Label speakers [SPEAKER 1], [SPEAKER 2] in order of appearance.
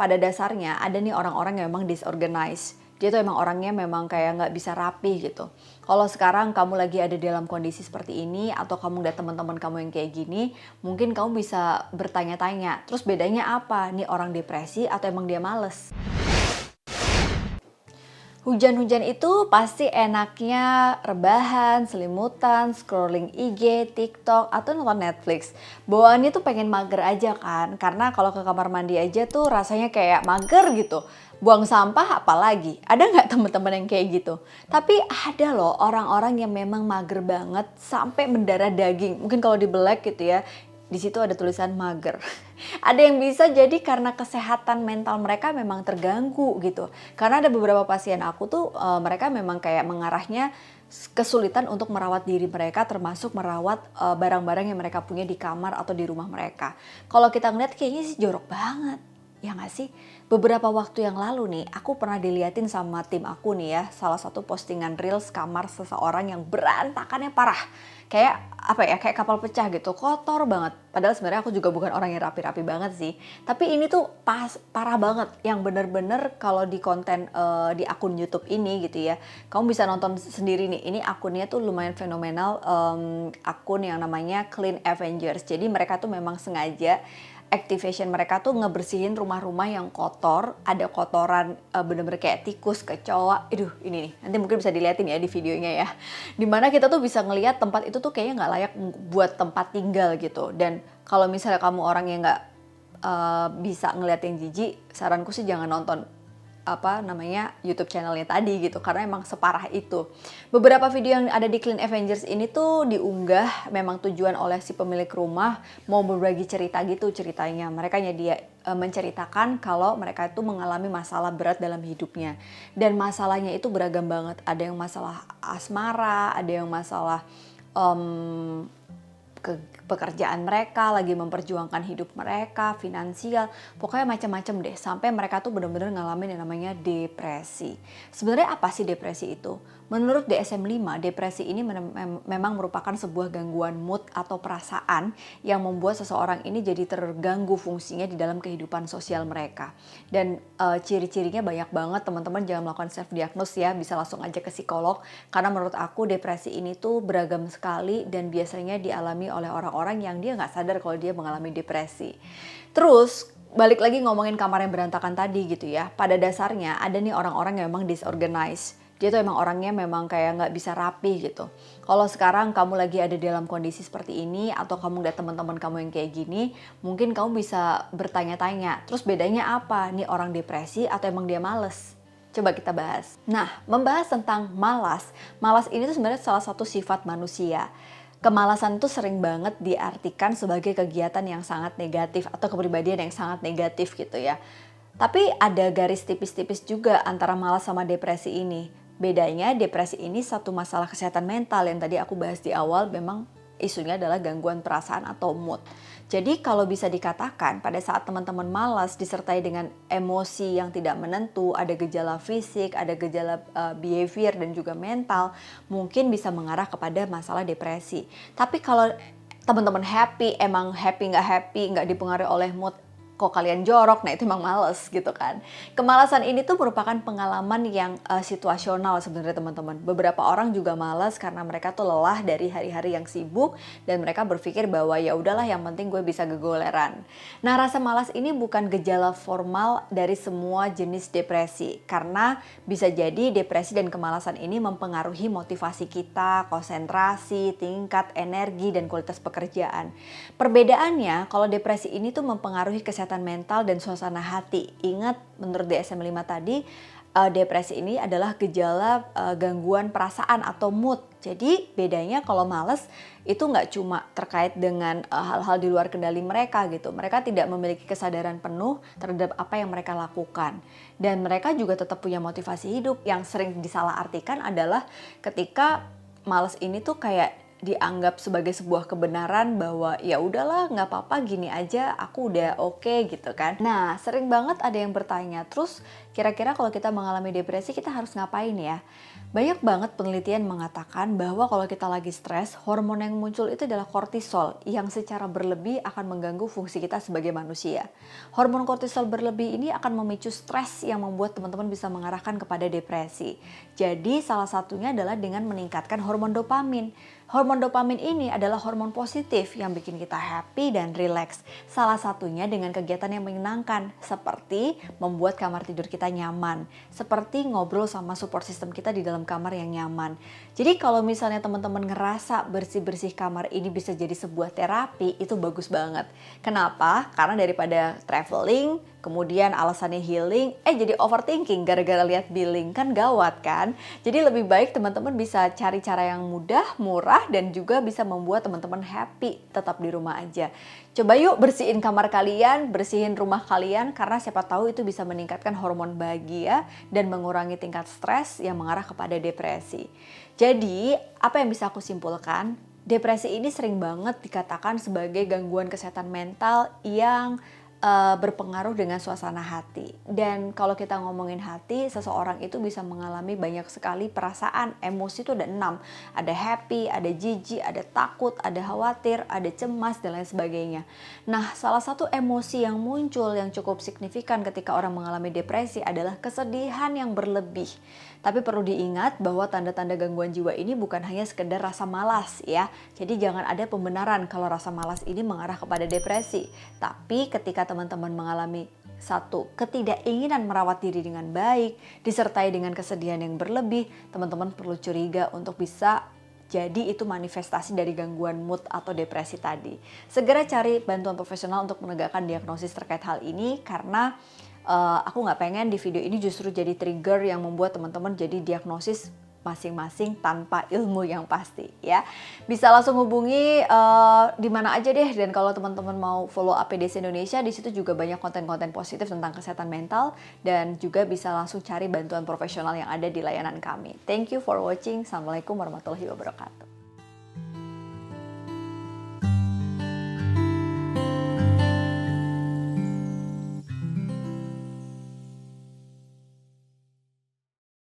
[SPEAKER 1] pada dasarnya ada nih orang-orang yang memang disorganized. Dia tuh emang orangnya memang kayak nggak bisa rapi gitu. Kalau sekarang kamu lagi ada dalam kondisi seperti ini atau kamu lihat teman-teman kamu yang kayak gini, mungkin kamu bisa bertanya-tanya, terus bedanya apa? Nih orang depresi atau emang dia males? Hujan-hujan itu pasti enaknya rebahan, selimutan, scrolling IG, TikTok, atau nonton Netflix. Bawaannya tuh pengen mager aja kan, karena kalau ke kamar mandi aja tuh rasanya kayak mager gitu. Buang sampah apalagi, ada nggak temen-temen yang kayak gitu? Tapi ada loh orang-orang yang memang mager banget sampai mendarah daging. Mungkin kalau di black gitu ya, di situ ada tulisan mager. ada yang bisa jadi karena kesehatan mental mereka memang terganggu gitu. Karena ada beberapa pasien aku tuh e, mereka memang kayak mengarahnya kesulitan untuk merawat diri mereka termasuk merawat eh, barang-barang e, yang mereka punya di kamar atau di rumah mereka. Kalau kita ngeliat kayaknya sih jorok banget. Ya nggak sih? Beberapa waktu yang lalu nih, aku pernah diliatin sama tim aku nih ya, salah satu postingan reels kamar seseorang yang berantakannya parah. Kayak apa ya kayak kapal pecah gitu kotor banget. Padahal sebenarnya aku juga bukan orang yang rapi-rapi banget sih. Tapi ini tuh pas parah banget. Yang bener-bener kalau di konten uh, di akun YouTube ini gitu ya kamu bisa nonton sendiri nih. Ini akunnya tuh lumayan fenomenal um, akun yang namanya Clean Avengers. Jadi mereka tuh memang sengaja activation mereka tuh ngebersihin rumah-rumah yang kotor, ada kotoran uh, bener-bener kayak tikus, kecoa. Aduh, ini nih. Nanti mungkin bisa dilihatin ya di videonya ya. Di mana kita tuh bisa ngelihat tempat itu tuh kayaknya nggak layak buat tempat tinggal gitu. Dan kalau misalnya kamu orang yang nggak uh, bisa ngeliat yang jijik, saranku sih jangan nonton apa namanya YouTube channelnya tadi gitu karena emang separah itu. Beberapa video yang ada di Clean Avengers ini tuh diunggah memang tujuan oleh si pemilik rumah mau berbagi cerita gitu ceritanya. Mereka dia e, menceritakan kalau mereka itu mengalami masalah berat dalam hidupnya dan masalahnya itu beragam banget. Ada yang masalah asmara, ada yang masalah um, ke pekerjaan mereka, lagi memperjuangkan hidup mereka, finansial, pokoknya macam-macam deh. Sampai mereka tuh bener-bener ngalamin yang namanya depresi. Sebenarnya apa sih depresi itu? Menurut DSM-5, depresi ini memang merupakan sebuah gangguan mood atau perasaan yang membuat seseorang ini jadi terganggu fungsinya di dalam kehidupan sosial mereka. Dan e, ciri-cirinya banyak banget, teman-teman jangan melakukan self diagnose ya, bisa langsung aja ke psikolog karena menurut aku depresi ini tuh beragam sekali dan biasanya dialami oleh orang-orang yang dia nggak sadar kalau dia mengalami depresi. Terus balik lagi ngomongin kamar yang berantakan tadi gitu ya. Pada dasarnya ada nih orang-orang yang memang disorganized dia tuh emang orangnya memang kayak nggak bisa rapi gitu. Kalau sekarang kamu lagi ada dalam kondisi seperti ini atau kamu lihat teman-teman kamu yang kayak gini, mungkin kamu bisa bertanya-tanya, terus bedanya apa? Nih orang depresi atau emang dia males? Coba kita bahas. Nah, membahas tentang malas. Malas ini tuh sebenarnya salah satu sifat manusia. Kemalasan itu sering banget diartikan sebagai kegiatan yang sangat negatif atau kepribadian yang sangat negatif gitu ya. Tapi ada garis tipis-tipis juga antara malas sama depresi ini. Bedanya depresi ini satu masalah kesehatan mental yang tadi aku bahas di awal memang isunya adalah gangguan perasaan atau mood. Jadi kalau bisa dikatakan pada saat teman-teman malas disertai dengan emosi yang tidak menentu, ada gejala fisik, ada gejala uh, behavior dan juga mental, mungkin bisa mengarah kepada masalah depresi. Tapi kalau teman-teman happy, emang happy nggak happy, nggak dipengaruhi oleh mood, kok kalian jorok, nah itu emang males gitu kan. Kemalasan ini tuh merupakan pengalaman yang uh, situasional sebenarnya teman-teman. Beberapa orang juga malas karena mereka tuh lelah dari hari-hari yang sibuk dan mereka berpikir bahwa ya udahlah yang penting gue bisa gegoleran. Nah rasa malas ini bukan gejala formal dari semua jenis depresi karena bisa jadi depresi dan kemalasan ini mempengaruhi motivasi kita, konsentrasi, tingkat energi dan kualitas pekerjaan. Perbedaannya kalau depresi ini tuh mempengaruhi kesehatan kesehatan mental dan suasana hati. Ingat menurut DSM-5 tadi, uh, depresi ini adalah gejala uh, gangguan perasaan atau mood. Jadi bedanya kalau males itu nggak cuma terkait dengan eh, hal-hal di luar kendali mereka gitu. Mereka tidak memiliki kesadaran penuh terhadap apa yang mereka lakukan. Dan mereka juga tetap punya motivasi hidup. Yang sering disalahartikan adalah ketika males ini tuh kayak dianggap sebagai sebuah kebenaran bahwa ya udahlah nggak apa-apa gini aja aku udah oke okay, gitu kan. Nah sering banget ada yang bertanya terus kira-kira kalau kita mengalami depresi kita harus ngapain ya? Banyak banget penelitian mengatakan bahwa kalau kita lagi stres, hormon yang muncul itu adalah kortisol yang secara berlebih akan mengganggu fungsi kita sebagai manusia. Hormon kortisol berlebih ini akan memicu stres yang membuat teman-teman bisa mengarahkan kepada depresi. Jadi salah satunya adalah dengan meningkatkan hormon dopamin. Hormon dopamin ini adalah hormon positif yang bikin kita happy dan relax. Salah satunya dengan kegiatan yang menyenangkan, seperti membuat kamar tidur kita nyaman, seperti ngobrol sama support system kita di dalam kamar yang nyaman. Jadi kalau misalnya teman-teman ngerasa bersih-bersih kamar ini bisa jadi sebuah terapi, itu bagus banget. Kenapa? Karena daripada traveling, kemudian alasannya healing, eh jadi overthinking gara-gara lihat billing kan gawat kan. Jadi lebih baik teman-teman bisa cari cara yang mudah, murah dan juga bisa membuat teman-teman happy tetap di rumah aja. Coba yuk bersihin kamar kalian, bersihin rumah kalian karena siapa tahu itu bisa meningkatkan hormon bahagia dan mengurangi tingkat stres yang mengarah kepada depresi. Jadi, apa yang bisa aku simpulkan? Depresi ini sering banget dikatakan sebagai gangguan kesehatan mental yang uh, berpengaruh dengan suasana hati. Dan kalau kita ngomongin hati, seseorang itu bisa mengalami banyak sekali perasaan, emosi itu ada enam. Ada happy, ada jijik, ada takut, ada khawatir, ada cemas, dan lain sebagainya. Nah, salah satu emosi yang muncul yang cukup signifikan ketika orang mengalami depresi adalah kesedihan yang berlebih. Tapi perlu diingat bahwa tanda-tanda gangguan jiwa ini bukan hanya sekedar rasa malas ya. Jadi jangan ada pembenaran kalau rasa malas ini mengarah kepada depresi. Tapi ketika teman-teman mengalami satu, ketidakinginan merawat diri dengan baik, disertai dengan kesedihan yang berlebih, teman-teman perlu curiga untuk bisa jadi itu manifestasi dari gangguan mood atau depresi tadi. Segera cari bantuan profesional untuk menegakkan diagnosis terkait hal ini karena uh, aku nggak pengen di video ini justru jadi trigger yang membuat teman-teman jadi diagnosis masing-masing tanpa ilmu yang pasti ya. Bisa langsung hubungi uh, di mana aja deh. Dan kalau teman-teman mau follow APDC Indonesia di situ juga banyak konten-konten positif tentang kesehatan mental dan juga bisa langsung cari bantuan profesional yang ada di layanan kami. Thank you for watching. Assalamualaikum warahmatullahi wabarakatuh